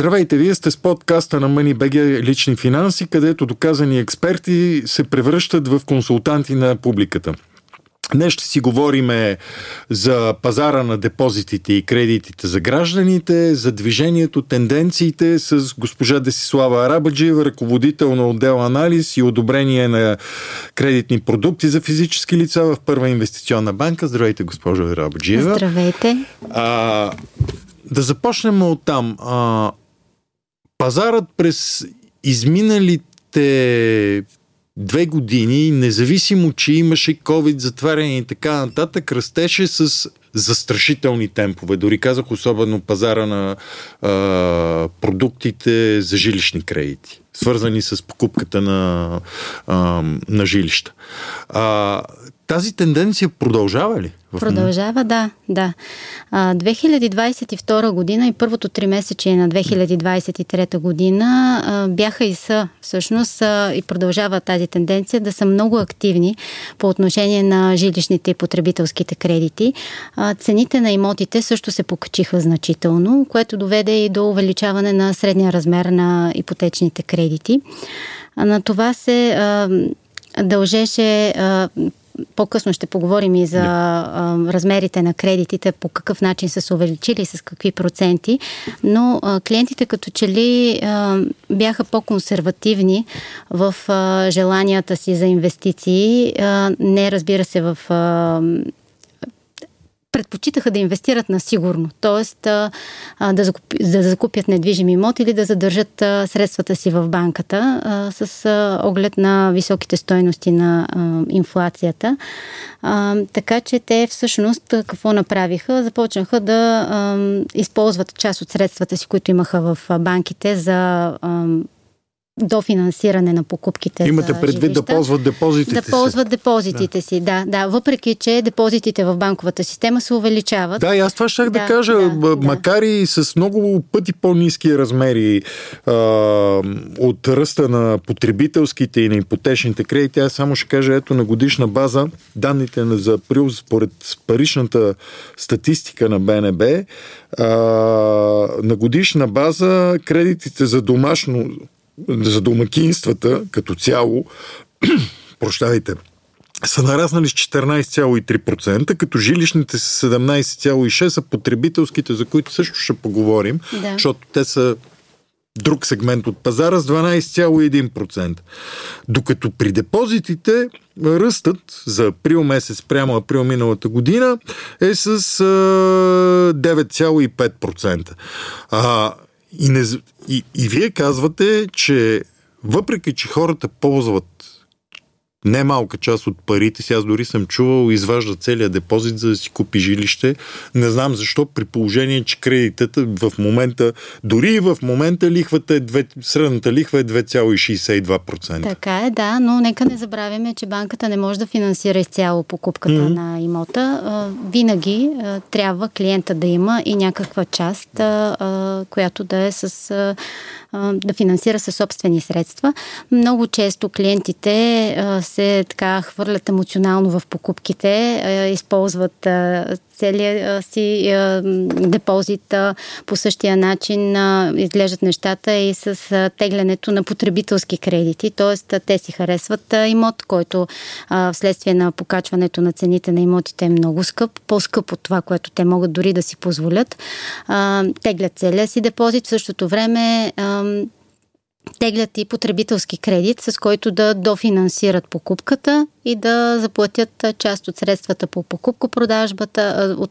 Здравейте, вие сте с подкаста на MoneyBG Лични финанси, където доказани експерти се превръщат в консултанти на публиката. Днес ще си говорим за пазара на депозитите и кредитите за гражданите, за движението, тенденциите с госпожа Десислава Арабаджиева, ръководител на отдел анализ и одобрение на кредитни продукти за физически лица в Първа инвестиционна банка. Здравейте, госпожа Арабаджиева. Здравейте. А, да започнем от там. А, пазарът през изминалите две години, независимо, че имаше COVID, затваряне и така нататък, растеше с застрашителни темпове. Дори казах особено пазара на а, продуктите за жилищни кредити, свързани с покупката на, а, на жилища. А, тази тенденция продължава ли? Продължава, да, да. 2022 година и първото три месече на 2023 година бяха и са, всъщност, и продължава тази тенденция да са много активни по отношение на жилищните и потребителските кредити. Цените на имотите също се покачиха значително, което доведе и до увеличаване на средния размер на ипотечните кредити. На това се дължеше по-късно ще поговорим и за а, размерите на кредитите, по какъв начин са се увеличили, с какви проценти, но а, клиентите като че ли а, бяха по-консервативни в а, желанията си за инвестиции, а, не разбира се в а, предпочитаха да инвестират на сигурно, т.е. Да, закупят недвижим имот или да задържат средствата си в банката с оглед на високите стойности на инфлацията. Така че те всъщност какво направиха? Започнаха да използват част от средствата си, които имаха в банките за до финансиране на покупките. Имате за предвид жилища, да ползват депозитите да си. Да ползват депозитите да. си, да, да. Въпреки, че депозитите в банковата система се увеличават. Да, и аз това ще да, да кажа, да, макар да. и с много пъти по-низки размери а, от ръста на потребителските и на ипотечните кредити, аз само ще кажа, ето на годишна база, данните за април според паричната статистика на БНБ, а, на годишна база кредитите за домашно за домакинствата като цяло, прощавайте, са нараснали с 14,3%, като жилищните са 17,6%, а потребителските, за които също ще поговорим, да. защото те са друг сегмент от пазара с 12,1%. Докато при депозитите ръстът за април месец прямо април миналата година е с 9,5%. А, и, не, и, и вие казвате, че въпреки, че хората ползват немалка част от парите си, аз дори съм чувал, изважда целият депозит, за да си купи жилище. Не знам защо, при положение, че кредитата в момента, дори и в момента лихвата е 2, средната лихва е 2,62%. Така е, да, но нека не забравяме, че банката не може да финансира изцяло покупката mm-hmm. на имота. Винаги трябва клиента да има и някаква част, която да е с да финансира със собствени средства. Много често клиентите се така хвърлят емоционално в покупките, използват целия си депозит по същия начин изглеждат нещата и с теглянето на потребителски кредити, т.е. те си харесват имот, който вследствие на покачването на цените на имотите е много скъп, по-скъп от това, което те могат дори да си позволят. Теглят целия си депозит, в същото време теглят и потребителски кредит, с който да дофинансират покупката и да заплатят част от средствата по покупко-продажбата, от,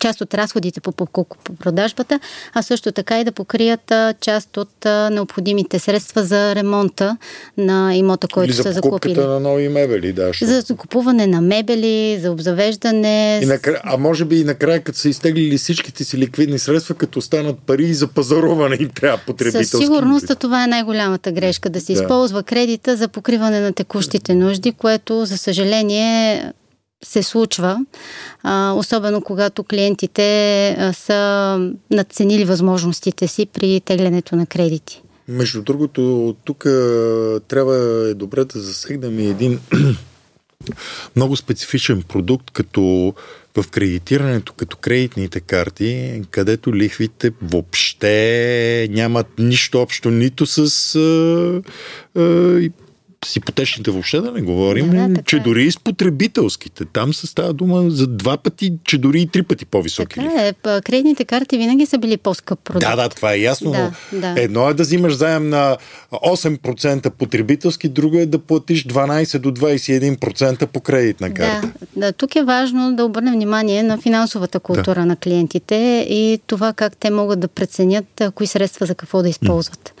част от разходите по покупко-продажбата, а също така и да покрият част от необходимите средства за ремонта на имота, който Или са закупили. за на нови мебели, да. Що? За закупуване на мебели, за обзавеждане. И накрая, а може би и накрая, като са изтеглили всичките си ликвидни средства, като останат пари за пазаруване им трябва потребителски. Със сигурност това е най-голямата грешка, да се да. използва кредита за покриване на текущите нужди, което за съжаление, се случва, особено когато клиентите са надценили възможностите си при теглянето на кредити. Между другото, тук трябва е добре да засегнем и един много специфичен продукт, като в кредитирането като кредитните карти, където лихвите въобще нямат нищо общо нито с с ипотечните въобще да не говорим, да, да, че е. дори и с потребителските. Там се става дума за два пъти, че дори и три пъти по-високи. Така е, кредитните карти винаги са били по-скъп продукт. Да, да, това е ясно. Да, да. Едно е да взимаш заем на 8% потребителски, друго е да платиш 12 до 21% по кредитна карта. Да, да, тук е важно да обърнем внимание на финансовата култура да. на клиентите и това как те могат да преценят кои средства за какво да използват.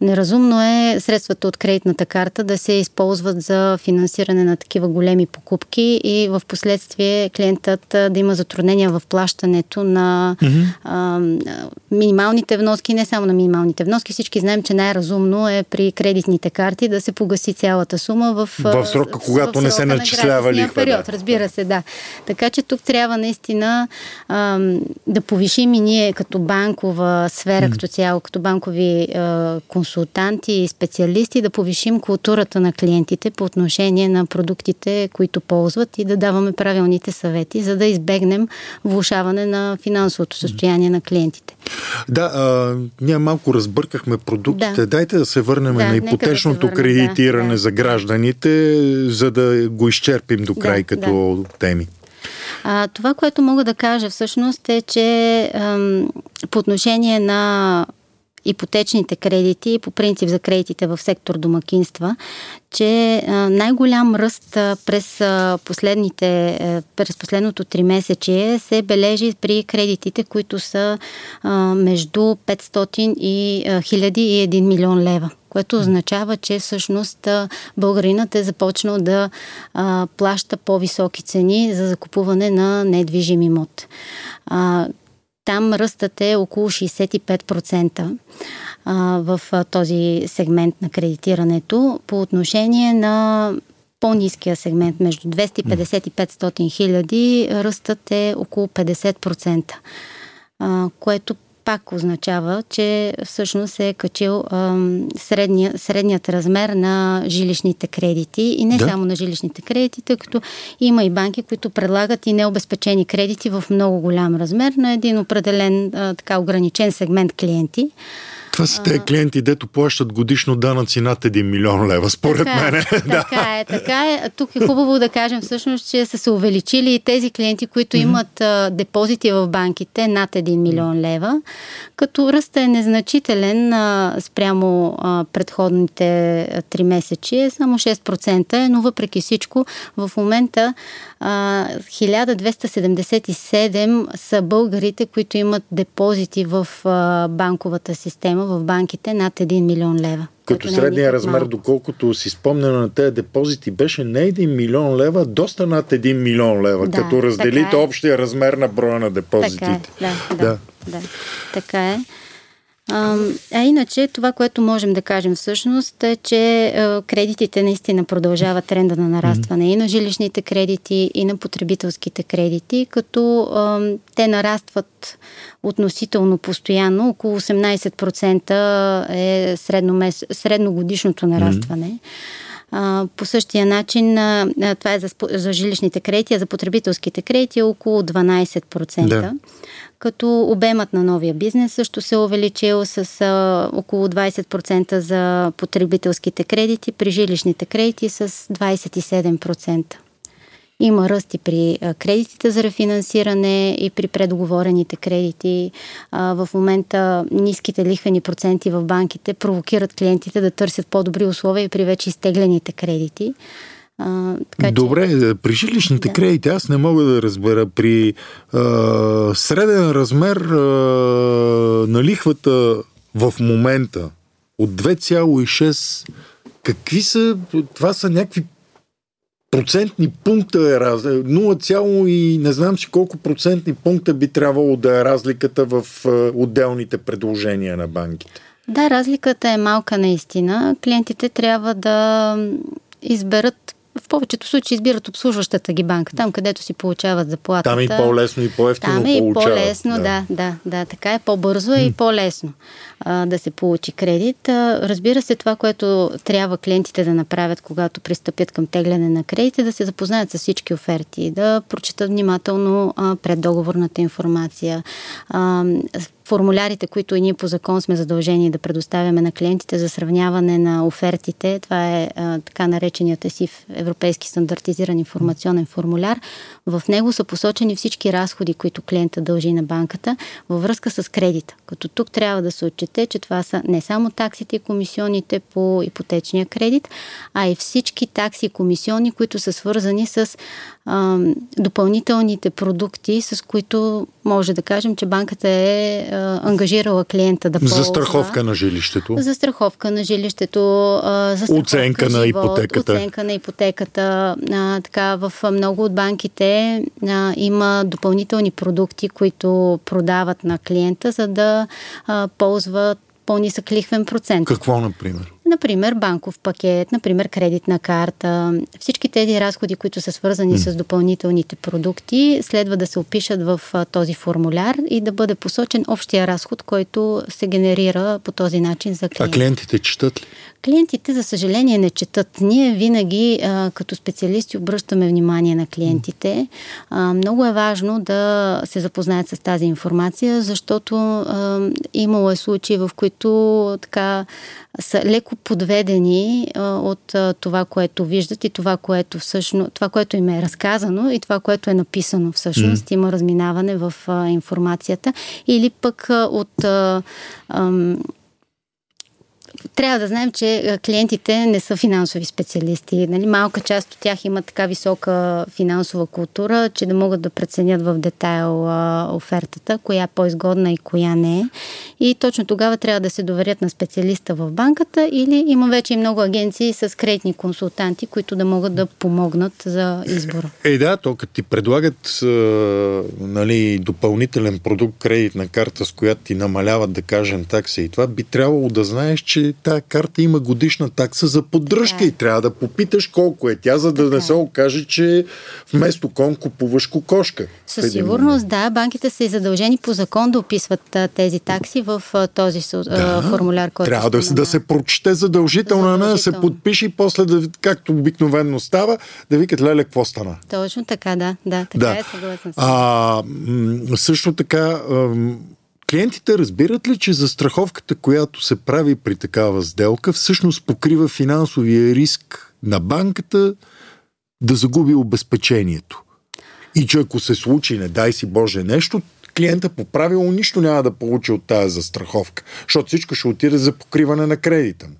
Неразумно е средствата от кредитната карта да се използват за финансиране на такива големи покупки и в последствие клиентът да има затруднения в плащането на mm-hmm. а, минималните вноски, не само на минималните вноски. Всички знаем, че най-разумно е при кредитните карти да се погаси цялата сума в, в срока, когато в, не се начислява лихва. Период, да. разбира се, да. Така че тук трябва наистина а, да повишим и ние като банкова сфера, mm-hmm. като цяло, като банкови а, консултанти и специалисти, да повишим културата на клиентите по отношение на продуктите, които ползват и да даваме правилните съвети, за да избегнем влушаване на финансовото състояние на клиентите. Да, а, ние малко разбъркахме продуктите. Да. Дайте да се върнем да, на ипотечното да кредитиране да, за гражданите, за да го изчерпим до край да, като да. теми. А, това, което мога да кажа всъщност е, че ам, по отношение на ипотечните кредити, по принцип за кредитите в сектор домакинства, че най-голям ръст през, последните, е, през последното три месече се бележи при кредитите, които са между 500 и 1000 и 1 милион лева което означава, че всъщност българинът е започнал да а, плаща по-високи цени за закупуване на недвижим имот. А, там ръстът е около 65% в този сегмент на кредитирането. По отношение на по-низкия сегмент, между 250 и 500 хиляди, ръстът е около 50%, което пак означава, че всъщност е качил средния, средният размер на жилищните кредити и не да. само на жилищните кредити, тъй като има и банки, които предлагат и необезпечени кредити в много голям размер на един определен така ограничен сегмент клиенти. Това са тези клиенти, дето плащат годишно данъци над 1 милион лева, според така, мен. Така е, така е. Тук е хубаво да кажем всъщност, че са се увеличили и тези клиенти, които имат а, депозити в банките над 1 милион лева, като ръста е незначителен а, спрямо а, предходните 3 месечи, е само 6%, но въпреки всичко в момента а, 1277 са българите, които имат депозити в а, банковата система, в банките над 1 милион лева. Като средния размер, малко. доколкото си спомня на тези депозити, беше не 1 милион лева, доста над 1 милион лева, да, като разделите е. общия размер на броя на депозитите. Така е, да, да, да. да. Така е. А, а иначе това, което можем да кажем всъщност е, че а, кредитите наистина продължават тренда на нарастване mm-hmm. и на жилищните кредити, и на потребителските кредити, като а, те нарастват относително постоянно. Около 18% е средномес... средногодишното нарастване. Mm-hmm. по същия начин, това е за, за жилищните кредити, а за потребителските кредити е около 12%. Да като обемът на новия бизнес също се е увеличил с а, около 20% за потребителските кредити, при жилищните кредити с 27%. Има ръсти при кредитите за рефинансиране и при предоговорените кредити. В момента ниските лихвени проценти в банките провокират клиентите да търсят по-добри условия при вече изтеглените кредити. А, така, Добре, че... при жилищните да. кредити аз не мога да разбера. При а, среден размер а, на лихвата в момента от 2,6 какви са, това са някакви процентни пункта е разлика. 0, и не знам си колко процентни пункта би трябвало да е разликата в отделните предложения на банките. Да, разликата е малка наистина. Клиентите трябва да изберат в повечето случаи избират обслужващата ги банка, там където си получават заплатата. Там е и по-лесно и по-ефтино Там е и по-лесно, да. да, да, да, така е по-бързо и по-лесно да се получи кредит. Разбира се, това, което трябва клиентите да направят, когато пристъпят към тегляне на кредит, е да се запознаят с всички оферти, да прочитат внимателно преддоговорната информация, формулярите, които и ние по закон сме задължени да предоставяме на клиентите за сравняване на офертите. Това е така нареченият ЕСИФ, Европейски стандартизиран информационен формуляр. В него са посочени всички разходи, които клиента дължи на банката във връзка с кредита. Като тук трябва да се отчете, че това са не само таксите и комисионите по ипотечния кредит, а и всички такси и комисиони, които са свързани с а, допълнителните продукти, с които може да кажем, че банката е а, ангажирала клиента да ползва. За страховка на жилището. За страховка на жилището, а, за оценка на живот, ипотеката. Оценка на ипотеката. А, така, в много от банките а, има допълнителни продукти, които продават на клиента, за да а, ползват по-нисък лихвен процент. Какво, например? Например, банков пакет, например, кредитна карта. Всички тези разходи, които са свързани mm. с допълнителните продукти, следва да се опишат в този формуляр и да бъде посочен общия разход, който се генерира по този начин за клиента. А клиентите четат ли? Клиентите, за съжаление, не четат. Ние винаги, а, като специалисти, обръщаме внимание на клиентите. А, много е важно да се запознаят с тази информация, защото а, имало е случаи, в които така са леко подведени а, от а, това, което виждат и това, което всъщност, това, което им е разказано и това, което е написано всъщност. Mm. Има разминаване в а, информацията. Или пък а, от а, а, трябва да знаем, че клиентите не са финансови специалисти. Нали? Малка част от тях имат така висока финансова култура, че да могат да преценят в детайл а, офертата, коя е по-изгодна и коя не е. И точно тогава трябва да се доверят на специалиста в банката или има вече и много агенции с кредитни консултанти, които да могат да помогнат за избора. Е, да, то като ти предлагат а, нали, допълнителен продукт, кредитна карта, с която ти намаляват, да кажем, такса и това, би трябвало да знаеш, че тази карта има годишна такса за поддръжка така. и трябва да попиташ колко е тя, за да така. не се окаже, че вместо кон купуваш кокошка. Със сигурност, да. Банките са и задължени по закон да описват тези такси в този да, формуляр, който Трябва да, да се прочете задължително, а не да се подпише и после, да, както обикновено става, да викат, леле, какво стана? Точно така, да. Да, така да. е, съгласен А, също така, Клиентите разбират ли, че застраховката, която се прави при такава сделка, всъщност покрива финансовия риск на банката да загуби обезпечението? И че ако се случи, не дай си Боже нещо, клиента по правило нищо няма да получи от тази застраховка, защото всичко ще отиде за покриване на кредита му.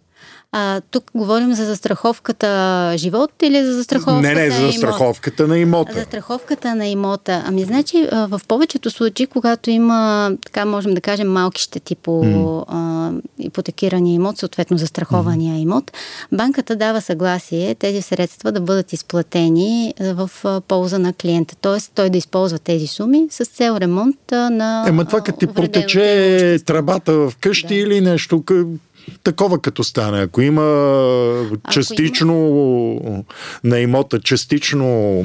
А, тук говорим за застраховката живот или за застраховката Не, не, за застраховката на имота. За застраховката на имота. Ами, значи, в повечето случаи, когато има, така можем да кажем, малки щети по mm. а, ипотекирания имот, съответно застрахования mm. имот, банката дава съгласие тези средства да бъдат изплатени в полза на клиента. Тоест, той да използва тези суми с цел ремонт на. Ема това като ти протече тръбата в къщи да. или нещо, такова като стане. Ако има частично има... на имота, частично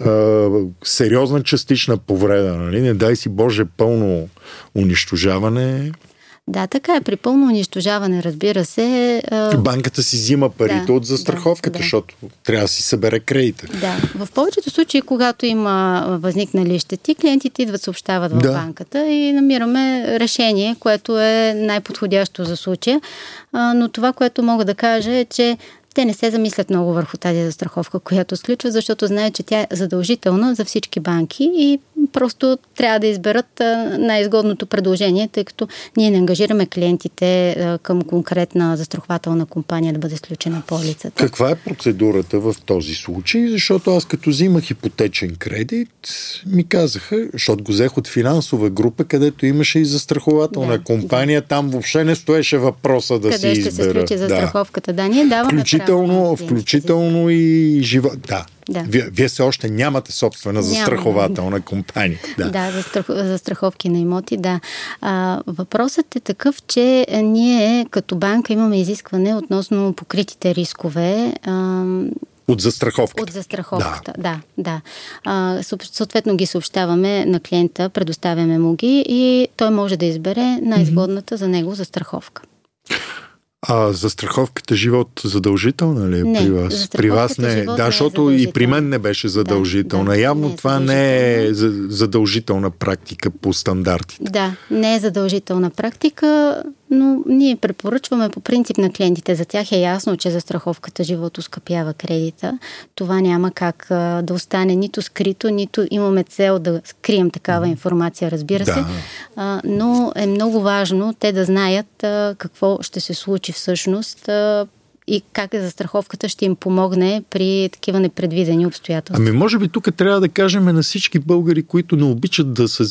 а, сериозна частична повреда, нали? не дай си Боже пълно унищожаване, да, така е. При пълно унищожаване, разбира се. Банката си взима парите да, от застраховката, да, да. защото трябва да си събере кредита. Да. В повечето случаи, когато има възникнали щети, клиентите идват, съобщават в да. банката и намираме решение, което е най-подходящо за случая. Но това, което мога да кажа е, че те не се замислят много върху тази застраховка, която сключват, защото знаят, че тя е задължителна за всички банки и просто трябва да изберат най-изгодното предложение, тъй като ние не ангажираме клиентите към конкретна застрахователна компания да бъде сключена полицата. Каква е процедурата в този случай? Защото аз като взимах ипотечен кредит, ми казаха, защото го взех от финансова група, където имаше и застрахователна да, компания, да. там въобще не стоеше въпроса да Къде си избера. Къде ще се случи застраховката? Да, да ние даваме включително, включително и живот. Да, да. Вие, вие все още нямате собствена застрахователна компания. Да, да за, страх, за страховки на имоти, да. А, въпросът е такъв, че ние като банка имаме изискване относно покритите рискове. А, От застраховката. От застраховката, да, да. да. А, съответно ги съобщаваме на клиента, предоставяме му ги и той може да избере най-изгодната за него застраховка. А застраховката живот задължителна ли е не, при вас? При вас не. е. Да, защото е и при мен не беше задължителна. Да, да, Явно не е това не е задължителна практика по стандартите. Да, не е задължителна практика но ние препоръчваме по принцип на клиентите. За тях е ясно, че застраховката живот ускъпява кредита. Това няма как а, да остане нито скрито, нито имаме цел да скрием такава информация, разбира да. се. А, но е много важно те да знаят а, какво ще се случи всъщност а, и как застраховката ще им помогне при такива непредвидени обстоятелства. Ами може би тук трябва да кажем на всички българи, които не обичат да се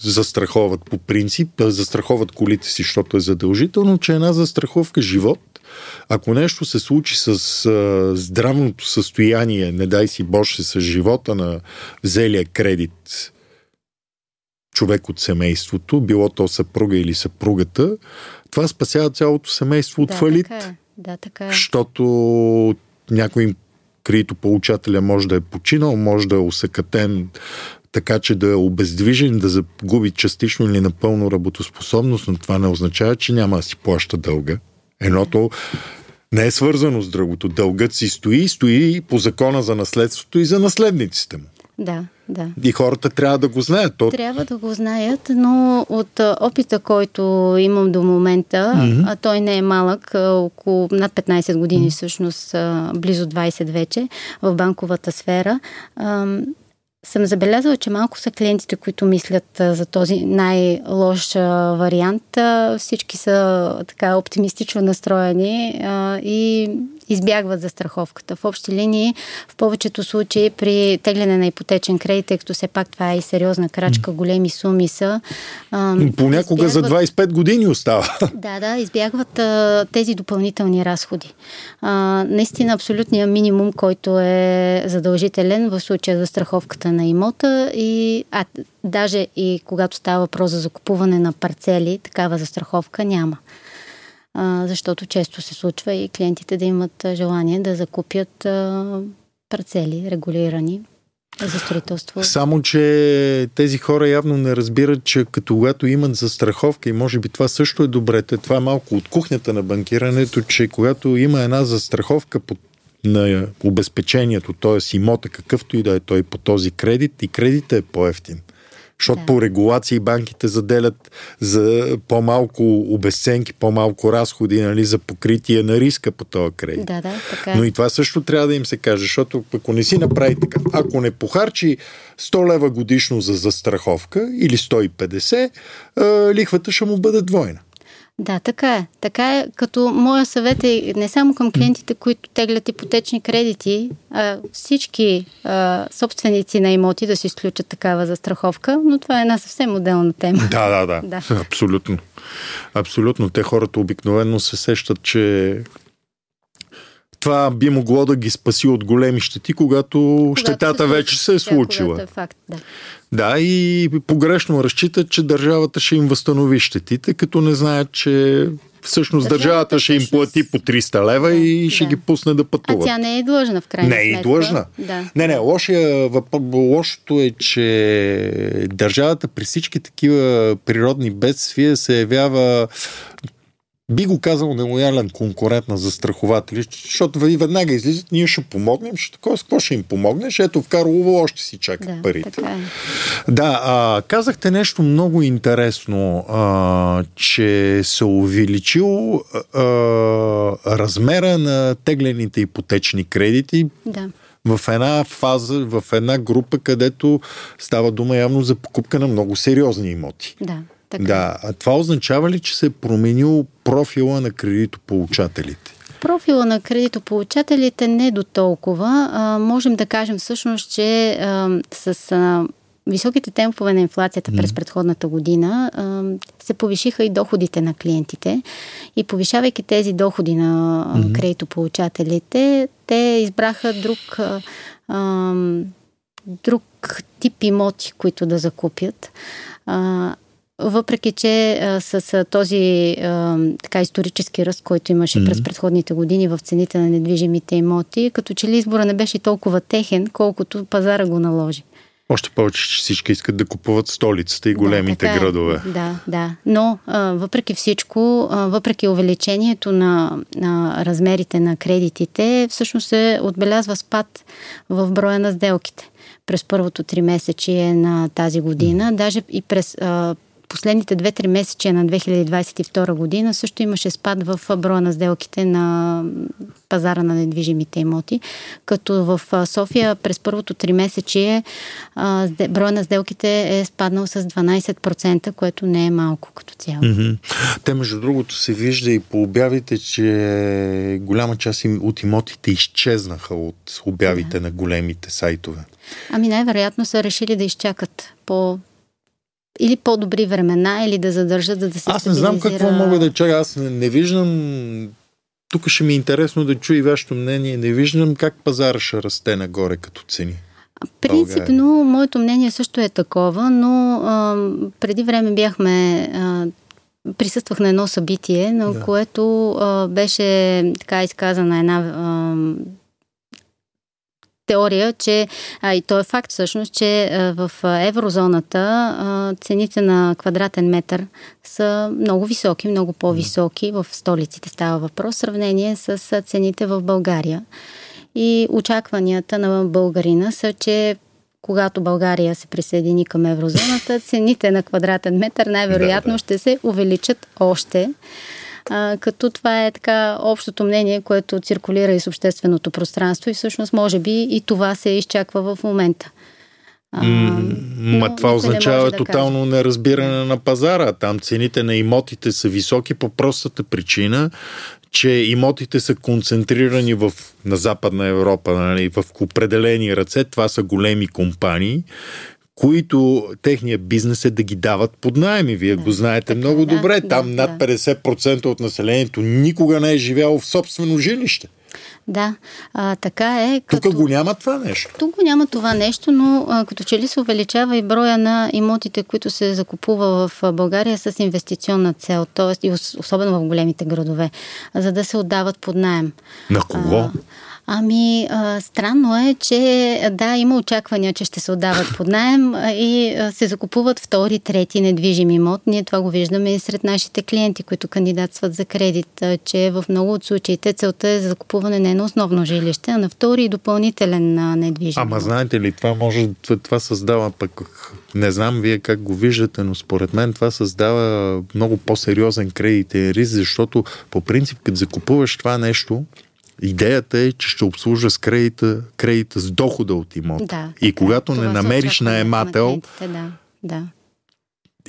застраховат по принцип, да застраховат колите си, защото е задължително, че една застраховка живот ако нещо се случи с а, здравното състояние, не дай си Боже, с живота на взелия кредит човек от семейството, било то съпруга или съпругата, това спасява цялото семейство от да, фалит. Така е. Да, така е. Защото някой кредитополучателя може да е починал, може да е усъкатен така, че да е обездвижен, да загуби частично или напълно работоспособност, но това не означава, че няма да си плаща дълга. Едното не е свързано с другото. Дългът си стои, стои по закона за наследството и за наследниците му. Да, да. И хората трябва да го знаят. То... Трябва да го знаят, но от опита, който имам до момента, mm-hmm. а той не е малък, около над 15 години, mm-hmm. всъщност близо 20 вече, в банковата сфера, съм забелязала, че малко са клиентите, които мислят за този най-лош вариант. Всички са така оптимистично настроени и избягват за страховката. В общи линии, в повечето случаи при тегляне на ипотечен кредит, тъй като все пак това е и сериозна крачка, големи суми са. Понякога избягват... за 25 години остава. Да, да, избягват а, тези допълнителни разходи. А, наистина абсолютният минимум, който е задължителен в случая за страховката на имота и а, даже и когато става въпрос за закупуване на парцели, такава застраховка няма защото често се случва и клиентите да имат желание да закупят парцели регулирани за строителство. Само, че тези хора явно не разбират, че като когато имат застраховка и може би това също е добре, това е малко от кухнята на банкирането, че когато има една застраховка под на обезпечението, т.е. имота, какъвто и да е той по този кредит, и кредитът е по-ефтин. Защото да. по регулации банките заделят за по-малко обесценки, по-малко разходи нали, за покритие на риска по този кредит. Да, да, така. Е. Но и това също трябва да им се каже, защото ако не си направи така, ако не похарчи 100 лева годишно за застраховка или 150, лихвата ще му бъде двойна. Да, така е. Така е, като моя съвет е не само към клиентите, които теглят ипотечни кредити, а всички а, собственици на имоти да си изключат такава застраховка, но това е една съвсем отделна тема. Да, да, да. да. Абсолютно. Абсолютно. Те хората обикновено се сещат, че това би могло да ги спаси от големи щети, когато, когато щетата се вече се е случила. Е факт, да. Да, и погрешно разчитат, че държавата ще им възстанови щетите, като не знаят, че всъщност държавата, държавата ще им плати по 300 лева да, и ще да. ги пусне да пътуват. А тя не е длъжна в крайна Не е длъжна. Да. Не, не, лошия, лошото е, че държавата при всички такива природни бедствия се явява би го казал нелоялен конкурент на застрахователи, защото ви веднага излизат, ние ще помогнем, ще такова, с какво ще им помогнеш? Ето в Карлово още си чакат да, парите. Така е. Да, а, казахте нещо много интересно, а, че се увеличил а, размера на теглените ипотечни кредити. Да в една фаза, в една група, където става дума явно за покупка на много сериозни имоти. Да. Така. Да, а това означава ли, че се е променил профила на кредитополучателите? Профила на кредитополучателите не до толкова. А, можем да кажем всъщност, че а, с а, високите темпове на инфлацията през предходната година а, се повишиха и доходите на клиентите. И повишавайки тези доходи на а, кредитополучателите, те избраха друг, а, а, друг тип имоти, които да закупят. А, въпреки че а, с а, този а, така исторически ръст, който имаше mm-hmm. през предходните години в цените на недвижимите имоти, като че ли избора не беше толкова техен, колкото пазара го наложи. Още повече, че всички искат да купуват столицата и големите да, е. градове. Да, да. Но а, въпреки всичко, а, въпреки увеличението на, на размерите на кредитите, всъщност се отбелязва спад в броя на сделките през първото три месечие на тази година. Даже и през а, последните 2-3 месечия на 2022 година също имаше спад в броя на сделките на пазара на недвижимите имоти, като в София през първото 3 месечие броя на сделките е спаднал с 12%, което не е малко като цяло. Mm-hmm. Те, между другото, се вижда и по обявите, че голяма част от имотите изчезнаха от обявите да. на големите сайтове. Ами най-вероятно са решили да изчакат по или по-добри времена, или да задържат, за да се Аз не знам какво мога да чакам. Аз не, не виждам... Тук ще ми е интересно да чуя и вашето мнение. Не виждам как пазара ще расте нагоре като цени. Принципно, България. моето мнение също е такова, но а, преди време бяхме... А, присъствах на едно събитие, на да. което а, беше така изказана една а, теория, че, а, и то е факт всъщност, че а, в еврозоната а, цените на квадратен метър са много високи, много по-високи. В столиците става въпрос, в сравнение с цените в България. И очакванията на българина са, че когато България се присъедини към еврозоната, цените на квадратен метър най-вероятно да, да. ще се увеличат още а, като това е така общото мнение, което циркулира и с общественото пространство и всъщност може би и това се изчаква в момента. А, Ма това означава не да тотално каже. неразбиране на пазара. Там цените на имотите са високи по простата причина, че имотите са концентрирани в, на Западна Европа, нали, в определени ръце. Това са големи компании, които техният бизнес е да ги дават под найеми. Вие да, го знаете така, много да, добре. Там да, над 50% от населението никога не е живяло в собствено жилище. Да, а, така е. Тук като... го няма това нещо. Тук го няма това нещо, но а, като че ли се увеличава и броя на имотите, които се закупува в България с инвестиционна цел, т.е. и особено в големите градове, за да се отдават под найем. На кого? А, Ами, а, странно е, че да, има очаквания, че ще се отдават под найем и се закупуват втори, трети недвижим имот. Ние това го виждаме и сред нашите клиенти, които кандидатстват за кредит, че в много от случаите целта е за закупуване не на основно жилище, а на втори и допълнителен недвижим Ама знаете ли, това може, това създава пък, не знам вие как го виждате, но според мен това създава много по-сериозен кредитен риск, защото по принцип, като закупуваш това нещо, Идеята е, че ще обслужва с кредита, кредита с дохода от имота. Да, и когато не намериш наемател, на да, да.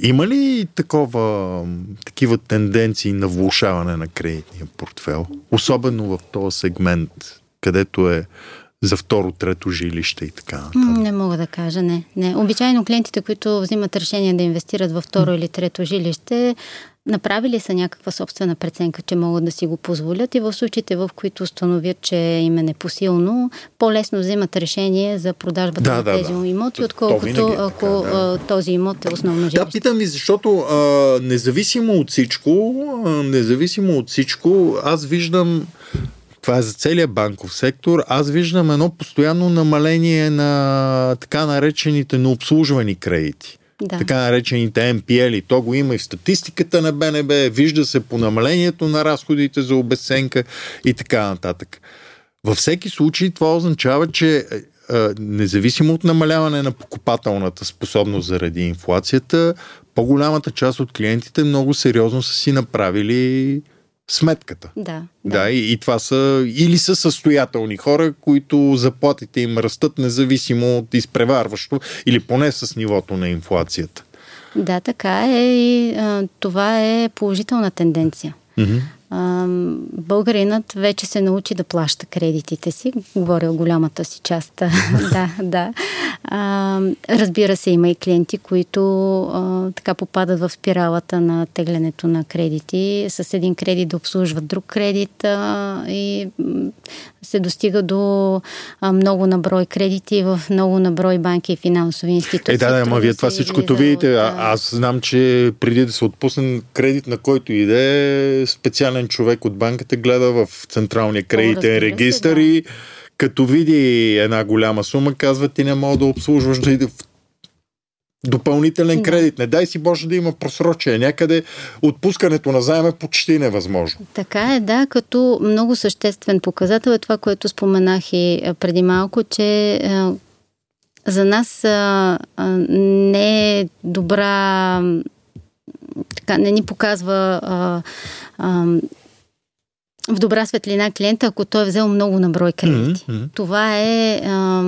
има ли такова, такива тенденции на влушаване на кредитния портфел? Особено в този сегмент, където е за второ, трето жилище и така нататък? Не мога да кажа, не. не. Обичайно клиентите, които взимат решение да инвестират във второ или трето жилище, направили са някаква собствена преценка, че могат да си го позволят и в случаите, в които установят, че им е непосилно, по-лесно взимат решение за продажбата да, на да, тези да. имоти, отколкото ако да. този имот е основно жилище. Да, питам ви, защото а, независимо от всичко, а, независимо от всичко, аз виждам това е за целият банков сектор, аз виждам едно постоянно намаление на така наречените необслужвани кредити. Да. Така наречените MPL. То го има и в статистиката на БНБ, вижда се по намалението на разходите за обесценка и така нататък. Във всеки случай това означава, че е, е, независимо от намаляване на покупателната способност заради инфлацията, по-голямата част от клиентите много сериозно са си направили сметката. Да. Да, да и, и това са или са състоятелни хора, които заплатите им растат независимо от изпреварващо или поне с нивото на инфлацията. Да, така е и а, това е положителна тенденция. Mm-hmm. Българинът вече се научи да плаща кредитите си, говоря голямата си част. да, да. А, разбира се, има и клиенти, които а, така попадат в спиралата на теглянето на кредити, с един кредит да обслужват друг кредит а, и се достига до а, много наброй кредити в много наброй банки и финансови институции. Е, да, да, ама вие това всичкото видите. От, а, аз знам, че преди да се отпусне кредит на който иде, специален човек от банката гледа в централния кредитен регистр да. и като види една голяма сума, казва ти не мога да обслужваш да иде в допълнителен кредит. Не дай си Боже да има просрочие. Някъде отпускането на заем е почти невъзможно. Така е, да, като много съществен показател е това, което споменах и преди малко, че за нас не е добра така, не ни показва а, а, в добра светлина клиента, ако той е взел много на брой кредити. Mm-hmm. Това е,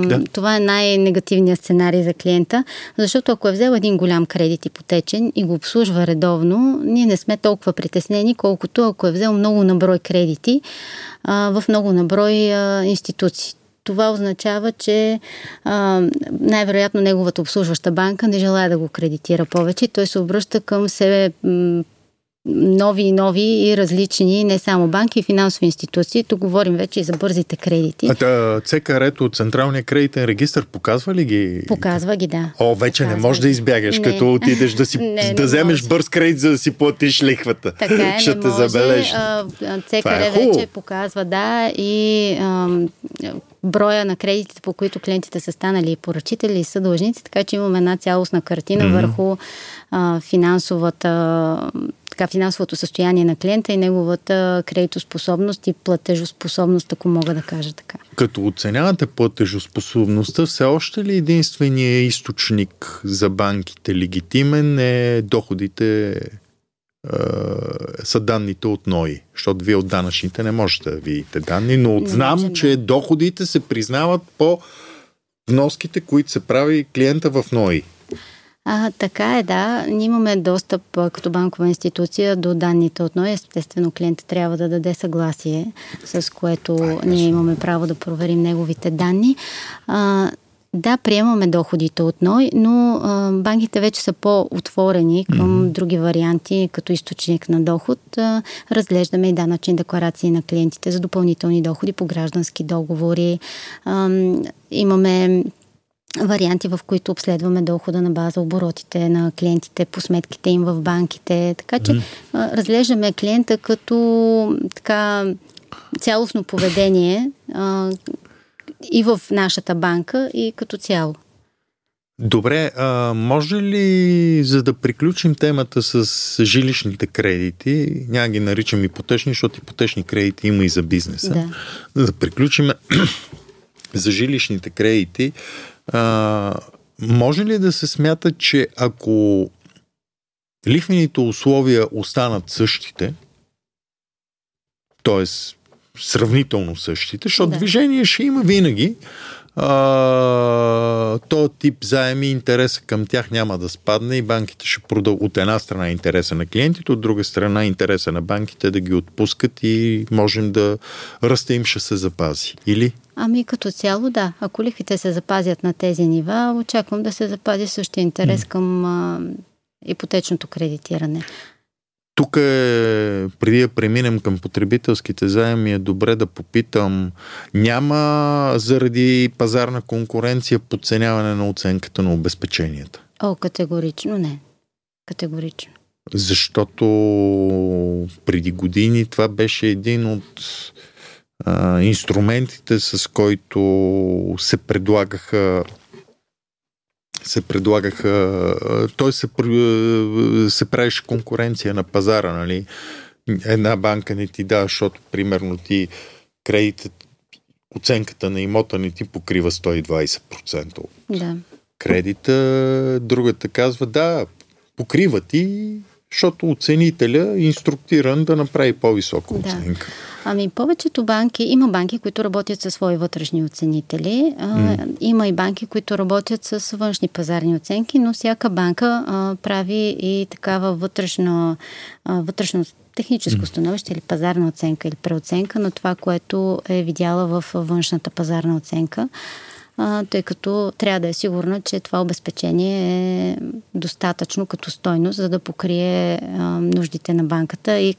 да. това е най-негативният сценарий за клиента, защото ако е взел един голям кредит ипотечен и го обслужва редовно, ние не сме толкова притеснени, колкото ако е взел много на брой кредити а, в много на брой а, институции. Това означава, че а, най-вероятно неговата обслужваща банка не желая да го кредитира повече. Той се обръща към себе нови и нови и различни, не само банки и финансови институции. Тук говорим вече и за бързите кредити. А ЦКР-то, Централния кредитен регистр, показва ли ги? Показва ги, да. О, вече показва не можеш да избягаш, не. като отидеш да си не, да не вземеш може. бърз кредит, за да си платиш лихвата. Така е, Ще не те може. забележи. ЦКР е вече показва, да, и ам, броя на кредитите, по които клиентите са станали поръчители и съдължници, така че имаме една цялостна картина mm-hmm. върху а, финансовата така, финансовото състояние на клиента и неговата кредитоспособност и платежоспособност, ако мога да кажа така. Като оценявате платежоспособността, все още ли единственият източник за банките легитимен е доходите са данните от НОИ, защото вие от данъчните не можете да видите данни, но от знам, че доходите се признават по вноските, които се прави клиента в НОИ. А, така е, да. Ние имаме достъп като банкова институция до данните от НОИ. Естествено, клиентът трябва да даде съгласие, с което е, ние имаме право да проверим неговите данни. А, да, приемаме доходите от НОЙ, но а, банките вече са по-отворени към mm-hmm. други варианти, като източник на доход. А, разглеждаме и данъчни декларации на клиентите за допълнителни доходи по граждански договори. А, имаме варианти, в които обследваме дохода на база оборотите на клиентите по сметките им в банките. Така че mm. а, разглеждаме клиента като така цялостно поведение а, и в нашата банка и като цяло. Добре, а, може ли, за да приключим темата с жилищните кредити, няма ги наричам ипотечни, защото ипотечни кредити има и за бизнеса, да, да приключим за жилищните кредити, а, може ли да се смята, че ако лихвените условия останат същите, т.е. сравнително същите, защото да. движение ще има винаги, то тип заеми интереса към тях няма да спадне и банките ще продължат от една страна интереса на клиентите, от друга страна интереса на банките да ги отпускат и можем да ръста им ще се запази. Или? Ами като цяло да. Ако лихвите се запазят на тези нива, очаквам да се запази същия интерес към а, ипотечното кредитиране. Тук е, преди да преминем към потребителските заеми, е добре да попитам, няма заради пазарна конкуренция подценяване на оценката на обезпеченията? О, категорично не. Категорично. Защото преди години това беше един от а, инструментите, с който се предлагаха се предлагаха, той се, се правеше конкуренция на пазара, нали? Една банка не ти дава, защото примерно ти кредитът, оценката на имота не ти покрива 120% от да. кредита, другата казва да, покрива ти, защото оценителя е инструктиран да направи по-висока да. оценка. Ами повечето банки, има банки, които работят със свои вътрешни оценители, а, mm. има и банки, които работят с външни пазарни оценки, но всяка банка а, прави и такава вътрешно, а, вътрешно техническо становище или пазарна оценка или преоценка на това, което е видяла в външната пазарна оценка тъй като трябва да е сигурна, че това обезпечение е достатъчно като стойност, за да покрие нуждите на банката и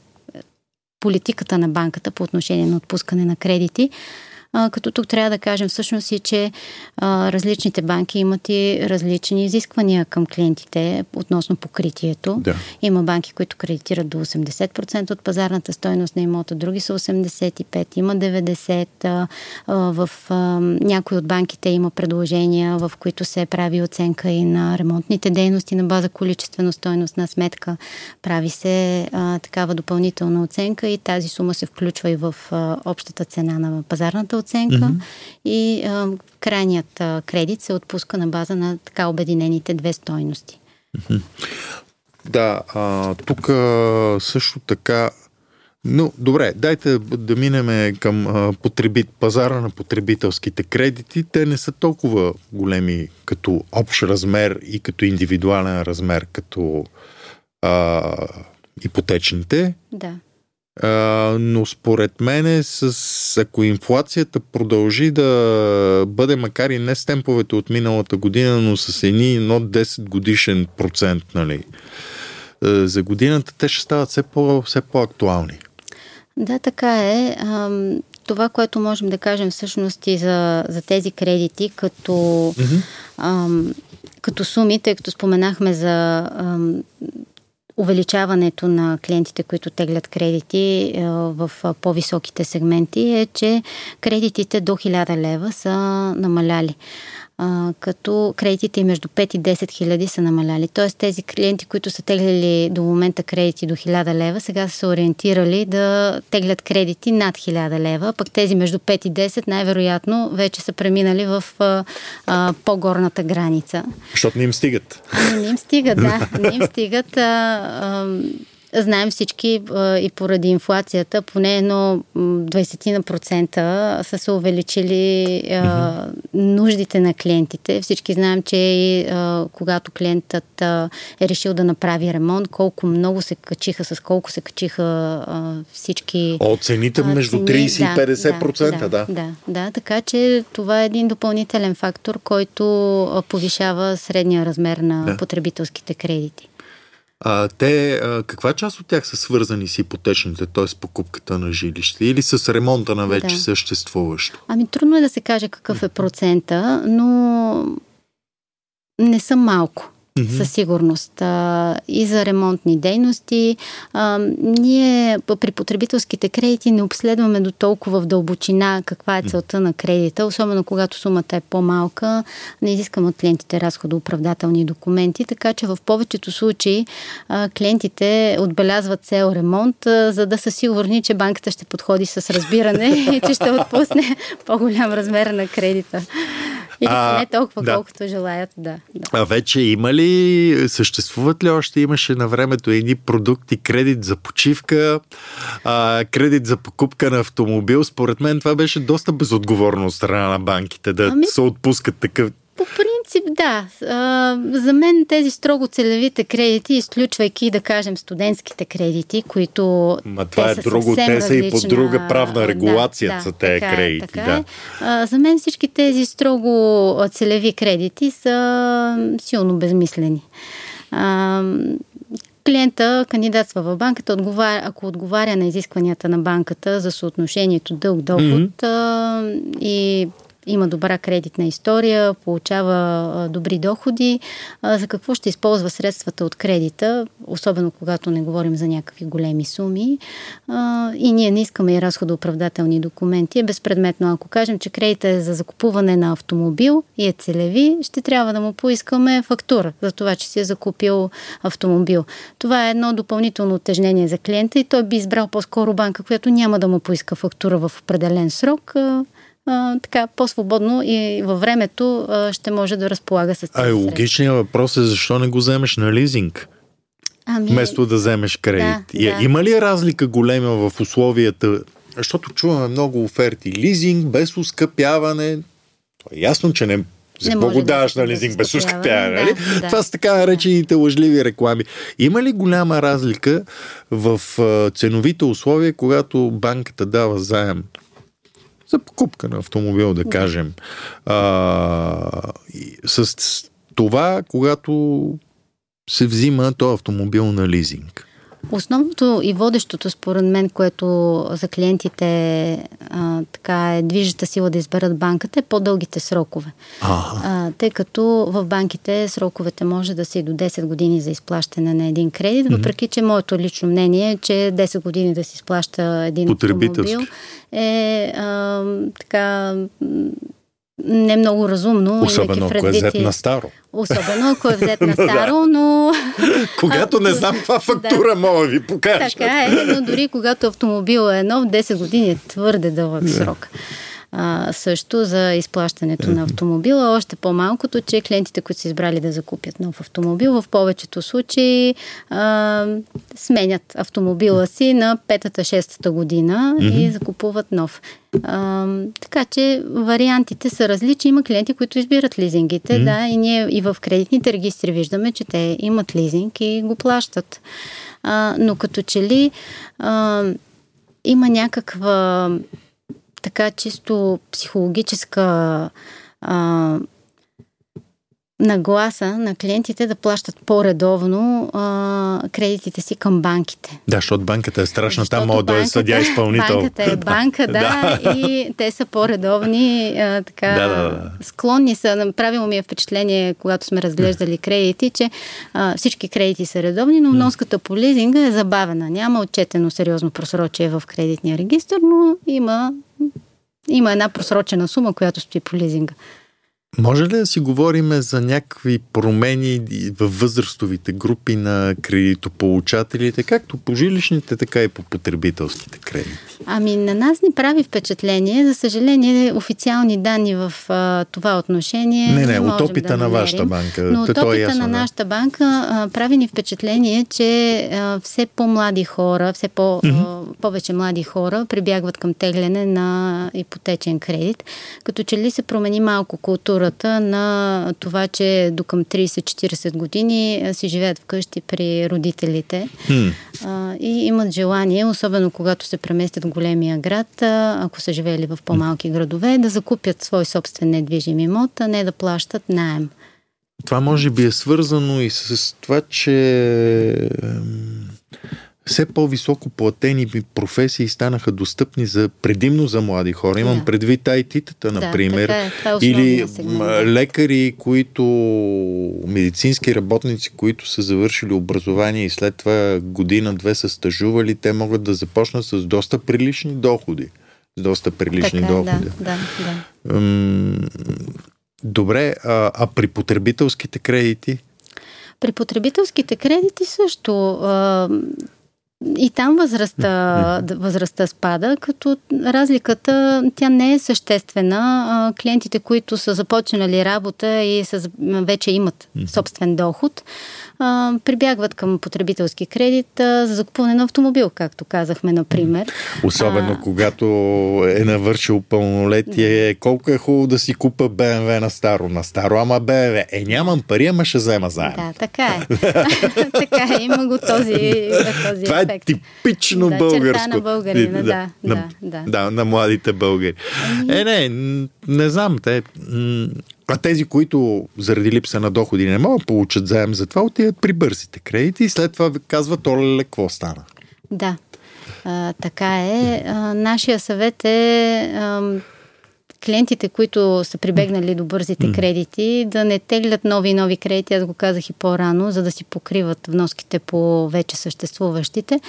политиката на банката по отношение на отпускане на кредити. А, като тук трябва да кажем всъщност и, че а, различните банки имат и различни изисквания към клиентите относно покритието. Да. Има банки, които кредитират до 80% от пазарната стойност на имота, други са 85%, има 90%. А, в а, някои от банките има предложения, в които се прави оценка и на ремонтните дейности на база количествено стойност на сметка. Прави се а, такава допълнителна оценка и тази сума се включва и в а, общата цена на пазарната оценка mm-hmm. и а, крайният а, кредит се отпуска на база на така обединените две стойности. Mm-hmm. Да, а, тук а, също така но, добре, дайте да минем към а, потребит, пазара на потребителските кредити. Те не са толкова големи като общ размер и като индивидуален размер, като а, ипотечните. Да. А, но според мен, с, ако инфлацията продължи да бъде, макар и не с темповете от миналата година, но с едни едно 10 годишен процент, нали, за годината те ще стават все, по, все по-актуални. Да, така е. Това, което можем да кажем всъщност и за, за тези кредити, като, mm-hmm. ам, като суми, тъй като споменахме за ам, увеличаването на клиентите, които теглят кредити е, в по-високите сегменти е, че кредитите до 1000 лева са намаляли а, като кредитите между 5 и 10 хиляди са намаляли. Тоест тези клиенти, които са теглили до момента кредити до 1000 лева, сега са се ориентирали да теглят кредити над 1000 лева, пък тези между 5 и 10 най-вероятно вече са преминали в а, а, по-горната граница. Защото не им стигат. Ами не им стигат, да. Не им стигат. А, а, Знаем всички и поради инфлацията, поне едно 20% са се увеличили mm-hmm. нуждите на клиентите. Всички знаем, че и когато клиентът е решил да направи ремонт, колко много се качиха, с колко се качиха всички. О, цените между 30 и 50%, да. Да, да, да, така че това е един допълнителен фактор, който повишава средния размер на да. потребителските кредити. А, те, а, каква част от тях са свързани с ипотечните, т.е. с покупката на жилище или с ремонта на вече да. съществуващо? Ами трудно е да се каже какъв е процента, но не са малко mm-hmm. със сигурност. А, и за ремонтни дейности. А, ние при потребителските кредити не обследваме до толкова в дълбочина каква е целта на кредита, особено когато сумата е по-малка. Не изискаме от клиентите разходооправдателни документи, така че в повечето случаи а, клиентите отбелязват цел ремонт, а, за да са сигурни, че банката ще подходи с разбиране и че ще отпусне по-голям размер на кредита. Или а, не толкова, да. колкото желаят, да, да. А вече има ли, съществуват ли още, имаше на времето едни продукти, кредит за почивка, а, кредит за покупка на автомобил. Според мен това беше доста безотговорно от страна на банките да ами... се отпускат такъв, по принцип, да. А, за мен тези строго целевите кредити, изключвайки, да кажем, студентските кредити, които. Ма това е друго, те са и по друга правна регулация да, за тези така е, кредити. Така да. Е. А, за мен всички тези строго целеви кредити са силно безмислени. А, клиента кандидатства в банката, отговаря, ако отговаря на изискванията на банката за съотношението дълг-доход mm-hmm. и има добра кредитна история, получава добри доходи, за какво ще използва средствата от кредита, особено когато не говорим за някакви големи суми. И ние не искаме и разходооправдателни документи. Е безпредметно. Ако кажем, че кредита е за закупуване на автомобил и е целеви, ще трябва да му поискаме фактура за това, че си е закупил автомобил. Това е едно допълнително отежнение за клиента и той би избрал по-скоро банка, която няма да му поиска фактура в определен срок, а, така по-свободно и във времето а, ще може да разполага с тези А логичният въпрос е защо не го вземеш на лизинг? Ами... Вместо да вземеш кредит. Да, да. Има ли разлика голема в условията? Защото чуваме много оферти. Лизинг без ускъпяване. То е ясно, че не За Богу даваш на лизинг без ускъпяване, нали? Да, Това са така наречените лъжливи реклами. Има ли голяма разлика в ценовите условия, когато банката дава заем за покупка на автомобил, да кажем, а, с това, когато се взима то автомобил на лизинг? Основното и водещото, според мен, което за клиентите а, така е движеща сила да изберат банката, е по-дългите срокове. А, тъй като в банките сроковете може да са и до 10 години за изплащане на един кредит, mm-hmm. въпреки че моето лично мнение е, че 10 години да се изплаща един автомобил е а, така не много разумно. Особено ако е взет на старо. Особено ако е взет на старо, но... когато не знам каква фактура да. мога ви покажа. Така е, но дори когато автомобил е нов, 10 години е твърде дълъг срок а, също за изплащането на автомобила. Още по-малкото, че клиентите, които са избрали да закупят нов автомобил, в повечето случаи а, сменят автомобила си на петата, шестата година mm-hmm. и закупуват нов. А, така че вариантите са различни. Има клиенти, които избират лизингите, mm-hmm. да, и ние и в кредитните регистри виждаме, че те имат лизинг и го плащат. А, но като че ли а, има някаква така чисто психологическа а, нагласа на клиентите да плащат по-редовно а, кредитите си към банките. Да, защото банката е страшна, там мога да е съдя изпълнител. Банката е банка, да, и те са по-редовни, а, така, да, да, да. склонни са. Правилно ми е впечатление, когато сме разглеждали кредити, че а, всички кредити са редовни, но вноската по лизинга е забавена. Няма отчетено сериозно просрочие в кредитния регистр, но има има една просрочена сума, която стои по лизинга. Може ли да си говорим за някакви промени във възрастовите групи на кредитополучателите, както по жилищните, така и по потребителските кредити? Ами на нас ни прави впечатление. За съжаление, официални данни в а, това отношение. Не, не, от опита да на вашата банка. Но от е опита е ясно, на нашата банка а, прави ни впечатление, че а, все по-млади хора, все по, mm-hmm. а, повече млади хора прибягват към тегляне на ипотечен кредит. Като че ли се промени малко културата на това, че до към 30-40 години си живеят вкъщи при родителите mm. а, и имат желание, особено когато се преместят големия град, ако са живели в по-малки градове, да закупят свой собствен недвижим имот, а не да плащат найем. Това може би е свързано и с това, че все по-високо платени професии станаха достъпни за предимно за млади хора. Имам да. предвид IT-тата, например. Да, така е. е или сегмент. лекари, които, медицински работници, които са завършили образование и след това година-две са стажували, те могат да започнат с доста прилични доходи. С доста прилични така, е, доходи. Да, да, да. Добре, а, а при потребителските кредити? При потребителските кредити също. И там възрастта, възрастта спада, като разликата тя не е съществена. Клиентите, които са започнали работа и са, вече имат собствен доход, прибягват към потребителски кредит за закупване на автомобил, както казахме, например. Особено а, когато е навършил пълнолетие, колко е хубаво да си купа БМВ на старо, на старо, ама БМВ. Е, нямам пари, ама ще взема заем. Да, така е. така е, има го този, този Това ефект. Е типично да, българско. на българина, да, да, да, да. Да, на младите българи. Ами- е, не, не знам, те а тези, които заради липса на доходи не могат да получат заем, затова отиват при бързите кредити и след това казват, оле, какво стана? Да, а, така е. А, нашия съвет е а, клиентите, които са прибегнали до бързите кредити, да не теглят нови и нови кредити, аз го казах и по-рано, за да си покриват вноските по вече съществуващите,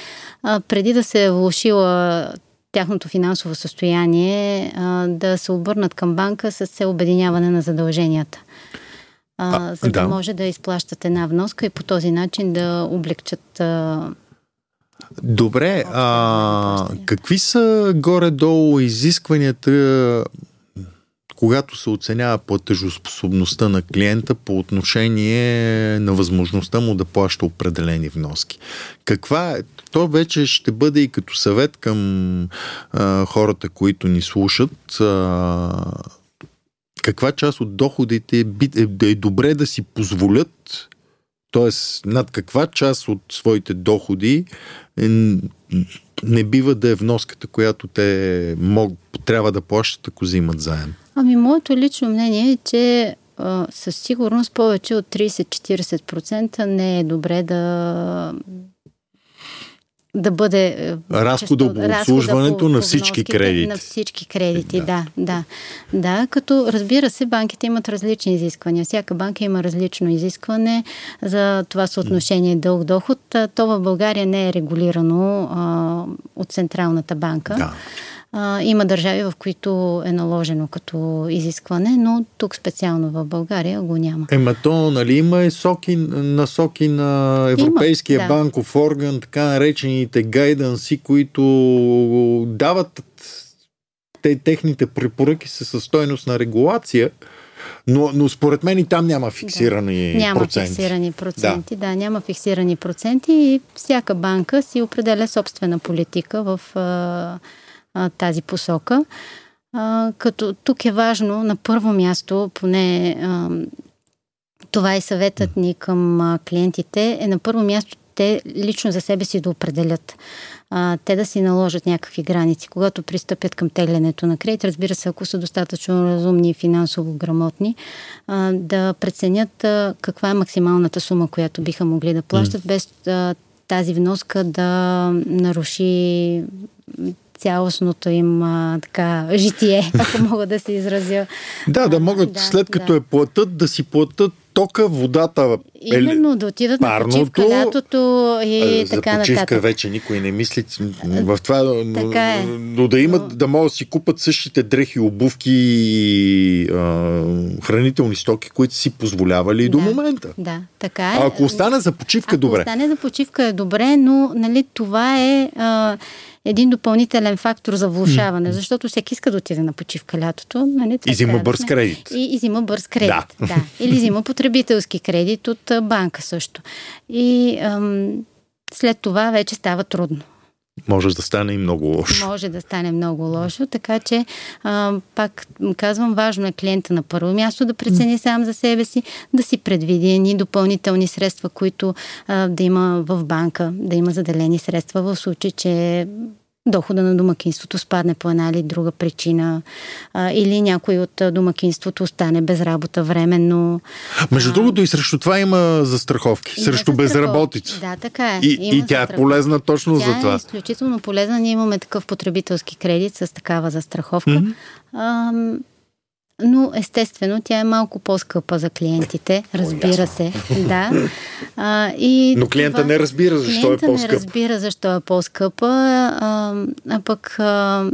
а, преди да се е влушила тяхното финансово състояние а, да се обърнат към банка с цел обединяване на задълженията. А, а, за да, да може да изплащат една вноска и по този начин да облегчат. А, Добре, а, какви са горе-долу изискванията когато се оценява платежоспособността на клиента по отношение на възможността му да плаща определени вноски. Каква е? То вече ще бъде и като съвет към а, хората, които ни слушат. А, каква част от доходите е, е добре да си позволят, т.е. над каква част от своите доходи е, не бива да е вноската, която те мог, трябва да плащат, ако взимат заем? Ами, моето лично мнение е, че а, със сигурност повече от 30-40% не е добре да да бъде разхода по обслужването на всички кредити. На всички кредити, да. да, да. Да, като разбира се, банките имат различни изисквания. Всяка банка има различно изискване за това съотношение дълг-доход. То в България не е регулирано а, от Централната банка. Да. А, има държави, в които е наложено като изискване, но тук специално в България го няма. Ема то, нали, има и соки, насоки на Европейския има, да. банков орган, така наречените гайданси, които дават те, техните препоръки със стойност на регулация, но, но според мен и там няма фиксирани да. няма проценти. Няма фиксирани проценти, да. да, няма фиксирани проценти и всяка банка си определя собствена политика в а, тази посока. А, като тук е важно на първо място, поне а, това е съветът ни към а, клиентите, е на първо място те лично за себе си да определят. А, те да си наложат някакви граници, когато пристъпят към теглянето на кредит. Разбира се, ако са достатъчно разумни и финансово грамотни, а, да преценят а, каква е максималната сума, която биха могли да плащат, mm. без а, тази вноска да наруши цялостното им а, така житие, ако мога да се изразя. Да, да могат да, след като да. е платят, да си платят тока, водата, Именно, да отидат парното, на почивка лятото и за така почивка нататък. вече никой не мисли в това, така е. но да имат, но... да могат да си купат същите дрехи, обувки и хранителни стоки, които си позволявали да, до момента. Да, така е. А ако остане за почивка, ако добре. Ако остане за почивка е добре, но нали, това е... А, един допълнителен фактор за влушаване, защото всеки иска да отиде на почивка лятото. Нали, и взима бърз кредит. И, и взима бърз кредит, да. да. Или взима потребителски кредит от банка също. И ам, след това вече става трудно. Може да стане и много лошо. Може да стане много лошо, така че а, пак казвам, важно е клиента на първо място да прецени сам за себе си, да си предвиди едни допълнителни средства, които а, да има в банка, да има заделени средства в случай, че дохода на домакинството спадне по една или друга причина а, или някой от домакинството остане без работа временно. Между а, другото и срещу това има застраховки, има срещу безработица. Да, така е. И, и тя е полезна точно тя за това. Тя е изключително полезна. Ние имаме такъв потребителски кредит с такава застраховка. Mm-hmm. А, но естествено тя е малко по-скъпа за клиентите, разбира О, се. Да. А, и Но клиента това, не разбира защо е по-скъпа. не разбира защо е по-скъпа, а, а пък а,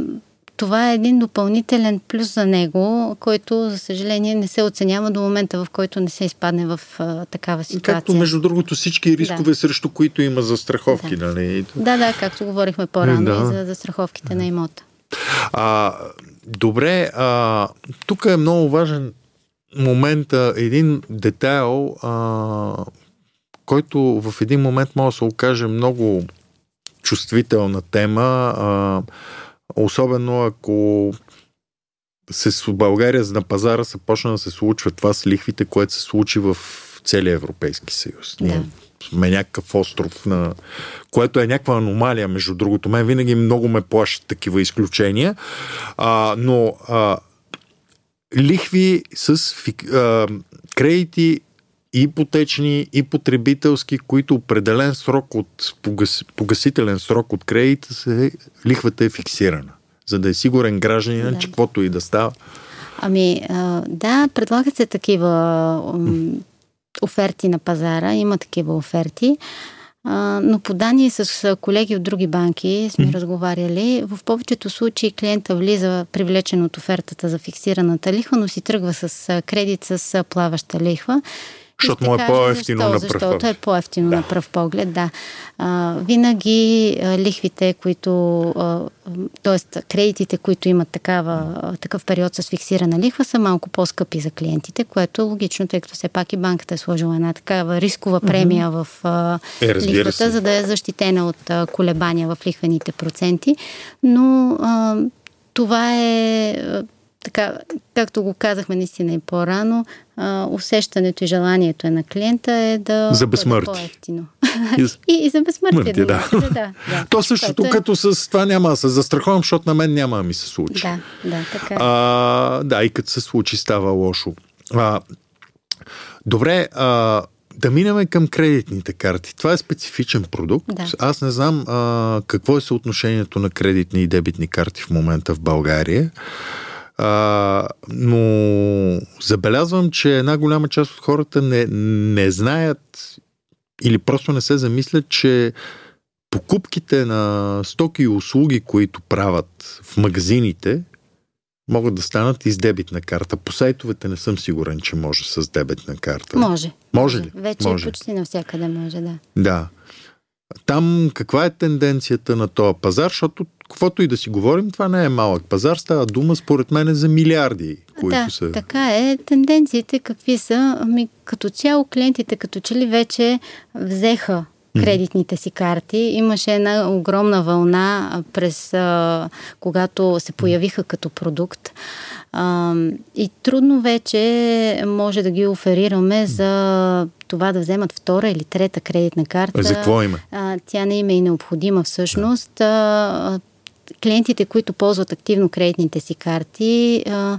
това е един допълнителен плюс за него, който, за съжаление, не се оценява до момента, в който не се изпадне в а, такава ситуация. Както, между другото, всички рискове, да. срещу които има застраховки, да. нали? Да, да, както говорихме по-рано да. и за застраховките да. на имота. А, Добре, а, тук е много важен момент, един детайл, а, който в един момент може да се окаже много чувствителна тема, а, особено ако се, в България на пазара се почна да се случва това с лихвите, което се случи в целия Европейски съюз. Да сме някакъв остров, на... което е някаква аномалия, между другото. Мен винаги много ме плащат такива изключения, а, но а, лихви с а, кредити ипотечни и потребителски, които определен срок от погас, погасителен срок от кредита се, лихвата е фиксирана, за да е сигурен гражданин, да. че каквото и да става. Ами, да, предлагат се такива оферти на пазара, има такива оферти. А, но по данни с колеги от други банки сме mm. разговаряли, в повечето случаи клиента влиза привлечен от офертата за фиксираната лихва, но си тръгва с кредит с плаваща лихва защото му е по-ефтино защо? на пръв. Защото е по-ефтино да. на пръв поглед, да. А, винаги а, лихвите, които, т.е. кредитите, които имат такава, а, такъв период с фиксирана лихва, са малко по-скъпи за клиентите, което е логично, тъй като все пак и банката е сложила една такава рискова премия mm-hmm. в а, е, лихвата, се. за да е защитена от а, колебания в лихвените проценти. Но а, това е така, както го казахме наистина и по-рано, а, усещането и желанието е на клиента е да за безсмърти. по-ефтино. и, и за безсмъртие. Да. да. да, да. То същото е... като с това няма да се застраховам, защото на мен няма да ми се случи. Да, да, така е. А, да, и като се случи става лошо. А, добре, а, да минем към кредитните карти. Това е специфичен продукт. Да. Аз не знам а, какво е съотношението на кредитни и дебитни карти в момента в България. А, но забелязвам, че една голяма част от хората не, не знаят или просто не се замислят, че покупките на стоки и услуги, които правят в магазините, могат да станат и с дебитна карта. По сайтовете не съм сигурен, че може с дебитна карта. Може. Може ли? Вече може. почти навсякъде може, да. Да. Там каква е тенденцията на този пазар, защото каквото и да си говорим, това не е малък пазар, става дума според мен за милиарди, които да, са. така е. Тенденциите какви са? Ами като цяло клиентите като че ли вече взеха кредитните си карти. Имаше една огромна вълна през а, когато се появиха като продукт. А, и трудно вече може да ги оферираме за това да вземат втора или трета кредитна карта. За какво има? А, тя не им е и необходима всъщност. А, клиентите, които ползват активно кредитните си карти, а,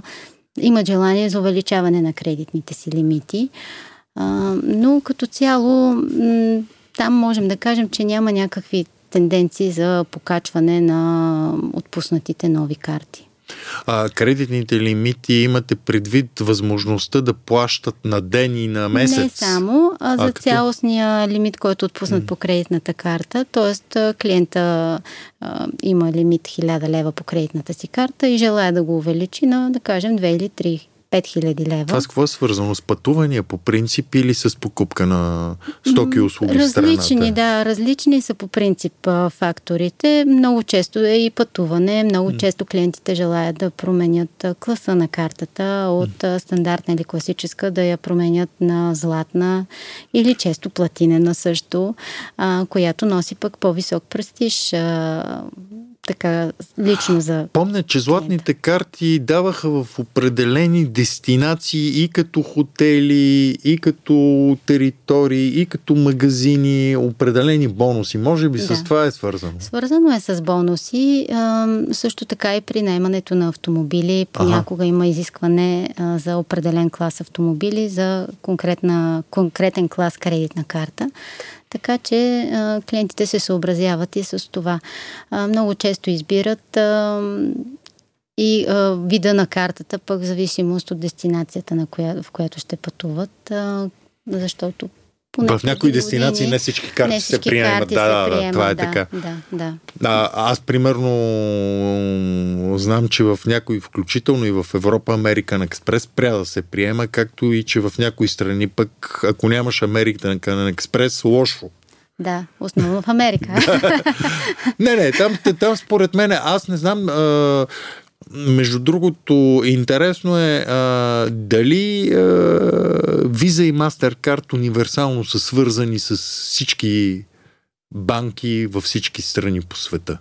имат желание за увеличаване на кредитните си лимити. А, но като цяло там можем да кажем, че няма някакви тенденции за покачване на отпуснатите нови карти. А, кредитните лимити имате предвид възможността да плащат на ден и на месец? Не само, а за а, като... цялостния лимит, който е отпуснат по кредитната карта. Тоест, клиента а, има лимит 1000 лева по кредитната си карта и желая да го увеличи на, да кажем, 2 или 3 5000 лева. Това с какво е свързано? С пътувания по принцип или с покупка на стоки и услуги различни, в страната? да, различни са по принцип факторите. Много често е и пътуване. Много често клиентите желаят да променят класа на картата от стандартна или класическа да я променят на златна или често платинена също, която носи пък по-висок престиж така лично за. Помня, че златните карти даваха в определени дестинации и като хотели, и като територии, и като магазини, определени бонуси. Може би да. с това е свързано. Свързано е с бонуси. А, също така и при наемането на автомобили. Понякога ага. има изискване а, за определен клас автомобили, за конкретна, конкретен клас кредитна карта. Така че клиентите се съобразяват и с това. Много често избират и вида на картата, пък в зависимост от дестинацията, на коя, в която ще пътуват, защото поне в някои дестинации години, не всички карти не всички се приемат. Да, да, приемат, това е да, така. Да, да. А, аз, примерно, знам, че в някои, включително и в Европа, American Express пря да се приема, както и че в някои страни пък, ако нямаш American Express, лошо. Да, основно в Америка. не, не, там, там според мен, аз не знам. А, между другото, интересно е а, дали а, Visa и MasterCard универсално са свързани с всички банки във всички страни по света.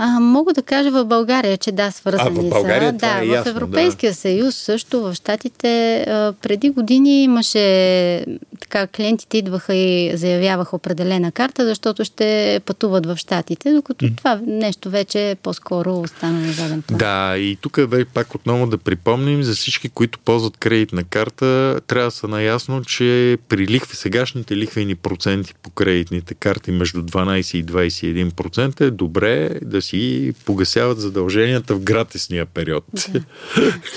А, мога да кажа в България, че да, свързани а, в България, са. Да, е в ясно, Европейския да. съюз също, в Штатите. Преди години имаше така, клиентите идваха и заявяваха определена карта, защото ще пътуват в Штатите, докато mm. това нещо вече по-скоро остана на заден план. Да, и тук е пак отново да припомним за всички, които ползват кредитна карта, трябва да са наясно, че при лихви, сегашните лихвени проценти по кредитните карти между 12 и 21% е добре да си погасяват задълженията в гратисния период. Да.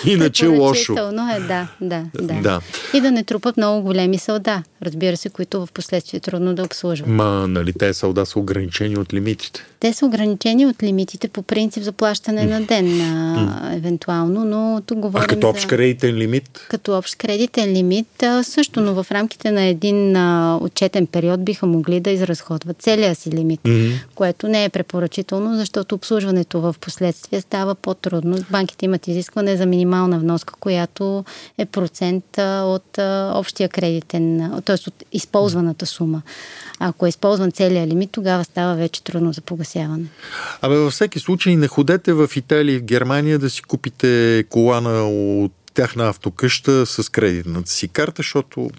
Иначе лошо. е, да, да, да, да. И да не трупат много големи сълда, разбира се, които в последствие е трудно да обслужват. Ма, нали, те сълда са ограничени от лимитите? Те са ограничени от лимитите по принцип за плащане на ден, а, евентуално, но тук говорим А като общ кредитен лимит? Като общ кредитен лимит а, също, но в рамките на един а, отчетен период биха могли да изразходват целия си лимит, mm-hmm. което не е препоръчително, защото обслужването в последствие става по-трудно. Банките имат изискване за минимална вноска, която е процент от а, общия кредитен, т.е. от използваната сума. Ако е използван целият лимит, тогава става вече трудно за погасяване погасяване. Абе, във всеки случай не ходете в Италия и в Германия да си купите колана от тяхна автокъща с кредитната си карта, защото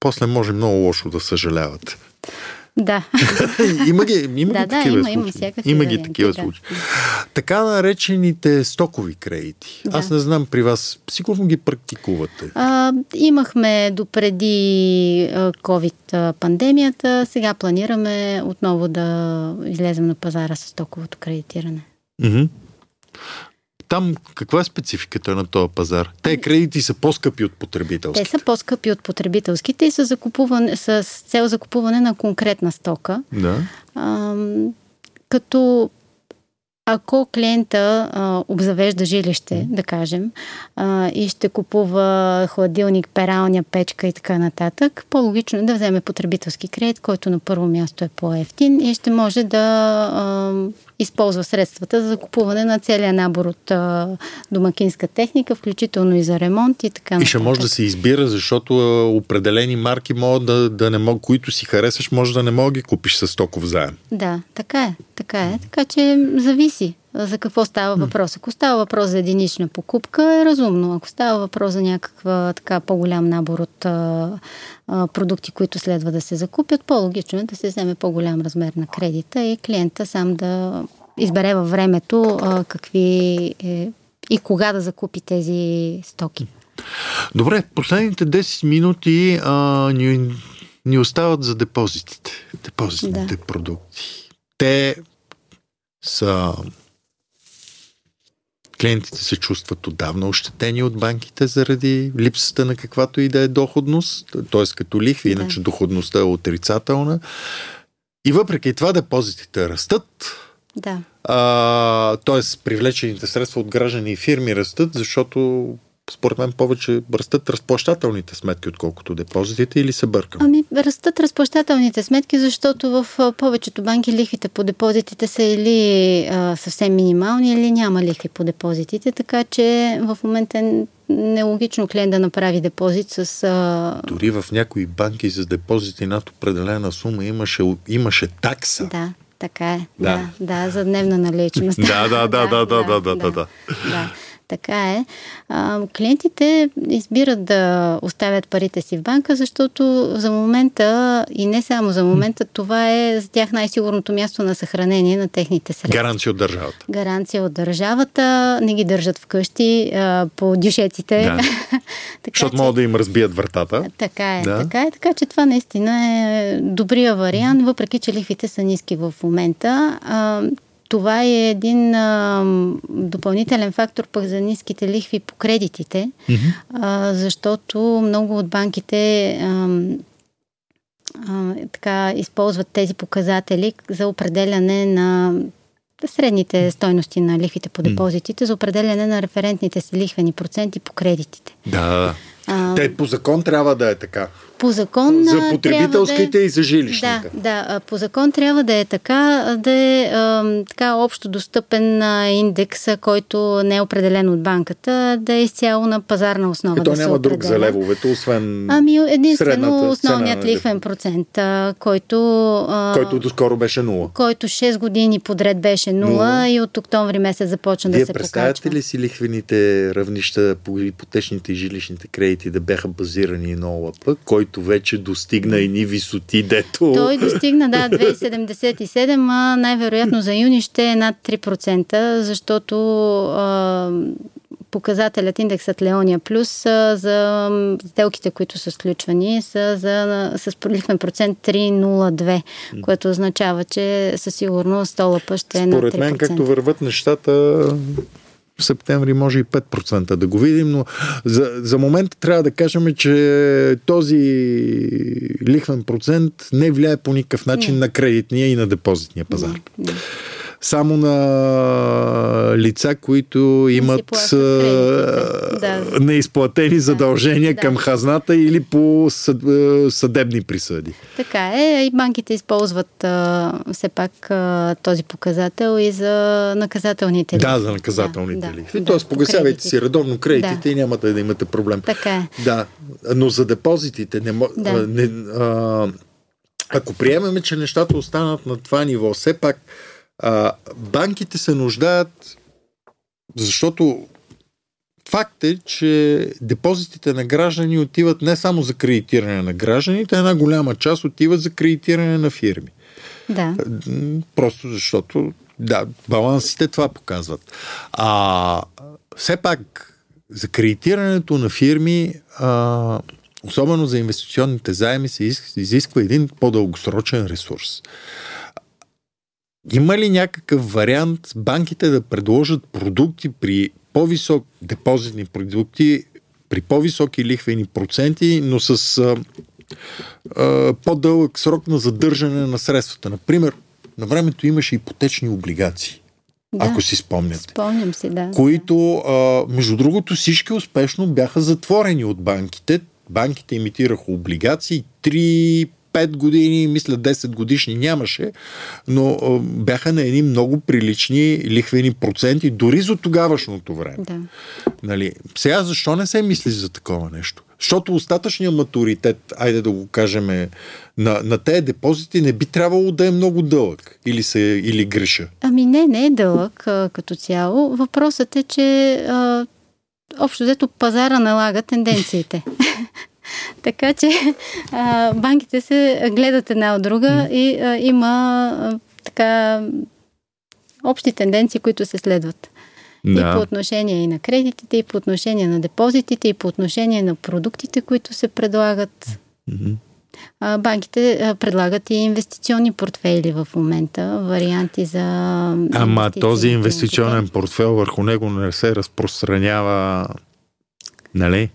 после може много лошо да съжалявате. Да. има ги, има да, ги да, такива има, случаи. има Има ги такива да. случаи. Така наречените стокови кредити. Да. Аз не знам при вас, сигурно ги практикувате. А, имахме допреди а, COVID а, пандемията, сега планираме отново да излезем на пазара с токовото кредитиране. Мгм. Там каква е спецификата на този пазар? Те кредити са по-скъпи от Те потребителски. са по-скъпи от потребителските и са закупуване, с цел закупуване на конкретна стока. Да. Ам, като ако клиента а, обзавежда жилище, да кажем, а, и ще купува хладилник, пералня, печка и така нататък, по-логично е да вземе потребителски кредит, който на първо място е по-ефтин и ще може да а, използва средствата за закупуване на целия набор от а, домакинска техника, включително и за ремонт и така И ще може да се избира, защото а, определени марки могат да, да не мог, които си харесаш, може да не мога ги купиш с стоков заем. Да, така е. Така е. Така че зависи за какво става въпрос. Ако става въпрос за единична покупка, е разумно. Ако става въпрос за някаква така по-голям набор от а, а, продукти, които следва да се закупят, по-логично е да се вземе по-голям размер на кредита и клиента сам да избере във времето а, какви е, и кога да закупи тези стоки. Добре, последните 10 минути а, ни, ни остават за депозитите. Депозитните Да. продукти. Те са... Клиентите се чувстват отдавна ощетени от банките заради липсата на каквато и да е доходност, т.е. като лихви, Да. иначе доходността е отрицателна. И въпреки това депозитите растат, Да. т.е. привлечените средства от граждани и фирми растат, защото според мен повече растат разплащателните сметки, отколкото депозитите или се бъркам. Ами, растат разплащателните сметки, защото в повечето банки лихвите по депозитите са или а, съвсем минимални, или няма лихви по депозитите, така че в момента е нелогично клиент да направи депозит с... А, Дори в някои банки за депозити над определена сума имаше, имаше такса. да, така е. Да. Да, да, за дневна наличност. Да, да, да, да, да, да, да, да, да. да. Така е. А, клиентите избират да оставят парите си в банка, защото за момента и не само за момента, това е за тях най-сигурното място на съхранение на техните средства. Гаранция от държавата. Гаранция от държавата, не ги държат вкъщи а, по дюшеците. Да. така, Защото могат да им разбият вратата. Така е, да. така е, така че това наистина е добрия вариант, въпреки че лихвите са ниски в момента. А, това е един а, допълнителен фактор пък за ниските лихви по кредитите, а, защото много от банките а, а, така използват тези показатели за определяне на средните стойности на лихвите по депозитите, за определяне на референтните си лихвени проценти по кредитите. Да. А, Те по закон трябва да е така. По закон. За потребителските да е- и за жилищните. Да, да, по закон трябва да е така, да е така общо достъпен индекс, който не е определен от банката, да е изцяло на пазарна основа. Ето да се няма друг за левовете, освен Ами единствено основният лихвен процент, който, който доскоро беше нула. който 6 години подред беше 0 Нула. и от октомври месец започна Вие да се представяте покачва. ли си лихвените равнища по ипотечните и жилищните кредити да бяха базирани на ОЛАП, който вече достигна едни висоти, дето... Той достигна, да, 2,77, а най-вероятно за юни ще е над 3%, защото а, показателят индексът Леония Плюс а, за сделките, които са сключвани, са за, с лихвен процент 3,02, което означава, че със сигурност столъпа ще е над 3%. Според мен, както върват нещата, септември може и 5% да го видим, но за, за момента трябва да кажем, че този лихвен процент не влияе по никакъв начин Не. на кредитния и на депозитния пазар. Не, не. Само на лица, които имат. Да. неизплатени задължения да. към хазната или по съд, съдебни присъди. Така е. И банките използват а, все пак а, този показател и за наказателните лихви. Да, за наказателните Да, лихви. да, Тоест, по погасявайте си редовно кредитите Да. и няма да имате проблем. Така е. Да, но за депозитите не, мо- Да. а, не а, ако приемеме, че нещата останат на това ниво, все пак А, банките се нуждаят, защото факт е, че депозитите на граждани отиват не само за кредитиране на гражданите, една голяма част отиват за кредитиране на фирми. Да. Просто защото, да, балансите това показват. А все пак, за кредитирането на фирми, а, особено за инвестиционните заеми, се изисква един по-дългосрочен ресурс. Има ли някакъв вариант банките да предложат продукти при по-висок депозитни продукти, при по-високи лихвени проценти, но с а, а, по-дълъг срок на задържане на средствата? Например, на времето имаше ипотечни облигации. Да, ако си спомняте. Спомням си, да. Които, а, между другото, всички успешно бяха затворени от банките. Банките имитираха облигации. 3, 5 години, мисля 10 годишни нямаше, но бяха на едни много прилични лихвени проценти, дори за тогавашното време. Да. Нали? Сега защо не се мисли за такова нещо? Защото остатъчният матуритет, айде да го кажем, на, на тези депозити не би трябвало да е много дълъг. Или, се, или греша? Ами не, не е дълъг а, като цяло. Въпросът е, че а, общо взето пазара налага тенденциите. така че а, банките се гледат една от друга и а, има а, така общи тенденции, които се следват. Да. И по отношение и на кредитите, и по отношение на депозитите, и по отношение на продуктите, които се предлагат. Mm-hmm. Банките предлагат и инвестиционни портфейли в момента, варианти за. Ама този инвестиционен портфел върху него не се разпространява, нали?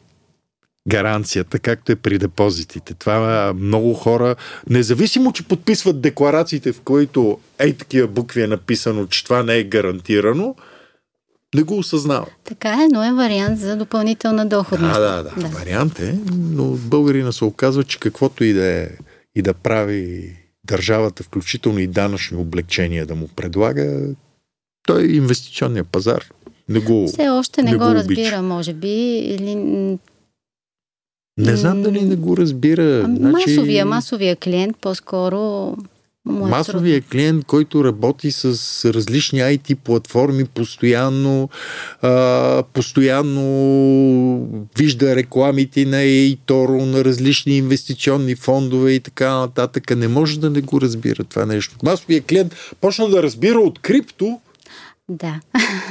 Гаранцията, както е при депозитите. Това много хора, независимо, че подписват декларациите, в които ей такива букви е написано, че това не е гарантирано, не го осъзнава. Така е, но е вариант за допълнителна доходност. Да, да, да. да. Вариант е, но българина се оказва, че каквото и да, е, и да прави държавата, включително и данъчни облегчения да му предлага, той е инвестиционния пазар. Не го, Все още не, не го, го разбира, може би, или не знам дали не го разбира. Значи... Масовия, масовия клиент по-скоро му е Масовия трудно. клиент, който работи с различни IT платформи, постоянно, а, постоянно вижда рекламите на eToro, на различни инвестиционни фондове и така нататък, не може да не го разбира това нещо. Масовия клиент почна да разбира от крипто, да.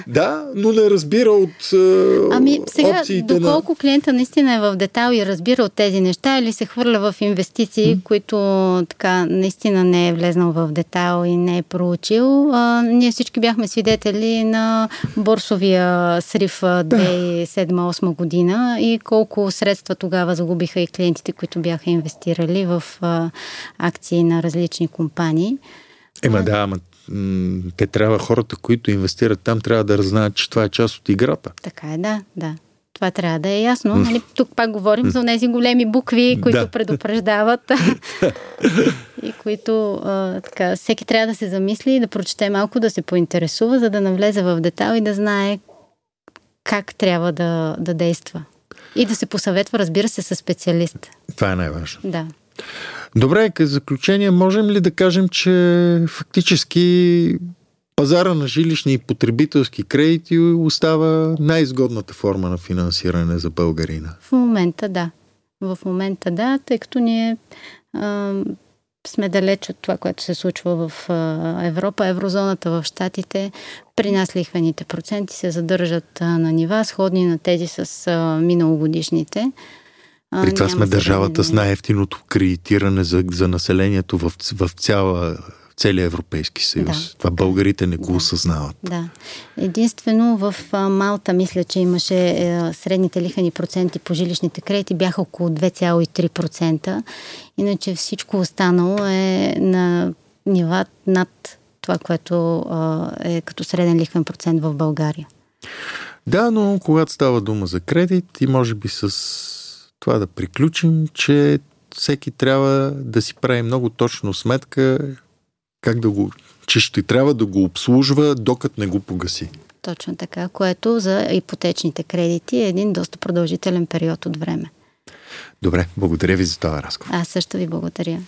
Да, но не разбира от е, Ами сега, опциите доколко на... клиента наистина е в детал и разбира от тези неща или се хвърля в инвестиции, mm. които така наистина не е влезнал в детал и не е проучил. А, ние всички бяхме свидетели на борсовия срив 2007-2008 година и колко средства тогава загубиха и клиентите, които бяха инвестирали в а, акции на различни компании. Ема да, ама те трябва, хората, които инвестират там, трябва да разнаят, че това е част от играта. Така е, да, да. Това трябва да е ясно. Нали, тук пак говорим за тези големи букви, които да. предупреждават и които а, така, всеки трябва да се замисли и да прочете малко, да се поинтересува, за да навлезе в детал и да знае как трябва да, да действа. И да се посъветва, разбира се, с специалист. Това е най-важно. Да. Добре, като заключение, можем ли да кажем, че фактически пазара на жилищни и потребителски кредити остава най-изгодната форма на финансиране за българина? В момента да. В момента да, тъй като ние а, сме далеч от това, което се случва в а, Европа, еврозоната, в Штатите. При нас лихвените проценти се задържат а, на нива, сходни на тези с а, миналогодишните. При това сме държавата с най-ефтиното кредитиране за, за населението в, в цяла целия Европейски съюз. Да. Това българите не го да. осъзнават. Да. Единствено в Малта мисля, че имаше е, средните лихани проценти по жилищните кредити бяха около 2,3%. Иначе всичко останало е на нива над това, което е като среден лихвен процент в България. Да, но когато става дума за кредит и може би с това да приключим, че всеки трябва да си прави много точно сметка как да го, че ще трябва да го обслужва, докато не го погаси. Точно така, което за ипотечните кредити е един доста продължителен период от време. Добре, благодаря ви за това разговор. Аз също ви благодаря.